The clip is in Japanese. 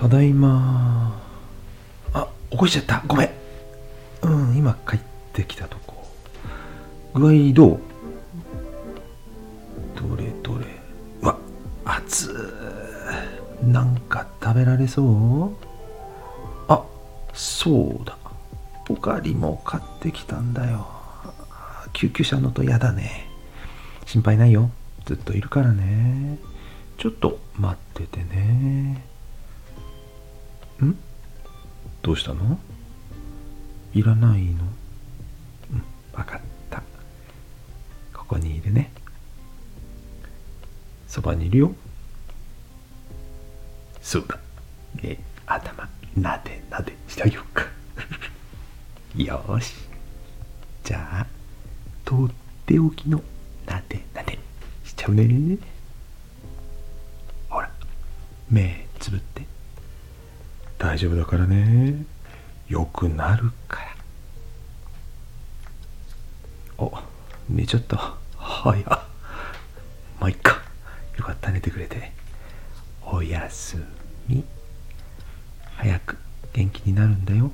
ただいま。あ起こしちゃった。ごめん。うん今帰ってきたとこ。具合どうどれどれ。うわ熱ーなんか食べられそう？あそうだ。ポカリも買ってきたんだよ。救急車のと嫌だね。心配ないよ。ずっといるからね。ちょっと待って。ん？どうしたの？いらないの？うん分かった。ここにいるね。そばにいるよ。そうだ。ね頭なでなでしてあげようか。よし。じゃあとっておきのなでなでしちゃうね。ほら目つぶって。大丈夫だからね。よくなるから。お寝ちゃった。早っ。まあいっかよかった。寝てくれて。おやすみ。早く元気になるんだよ。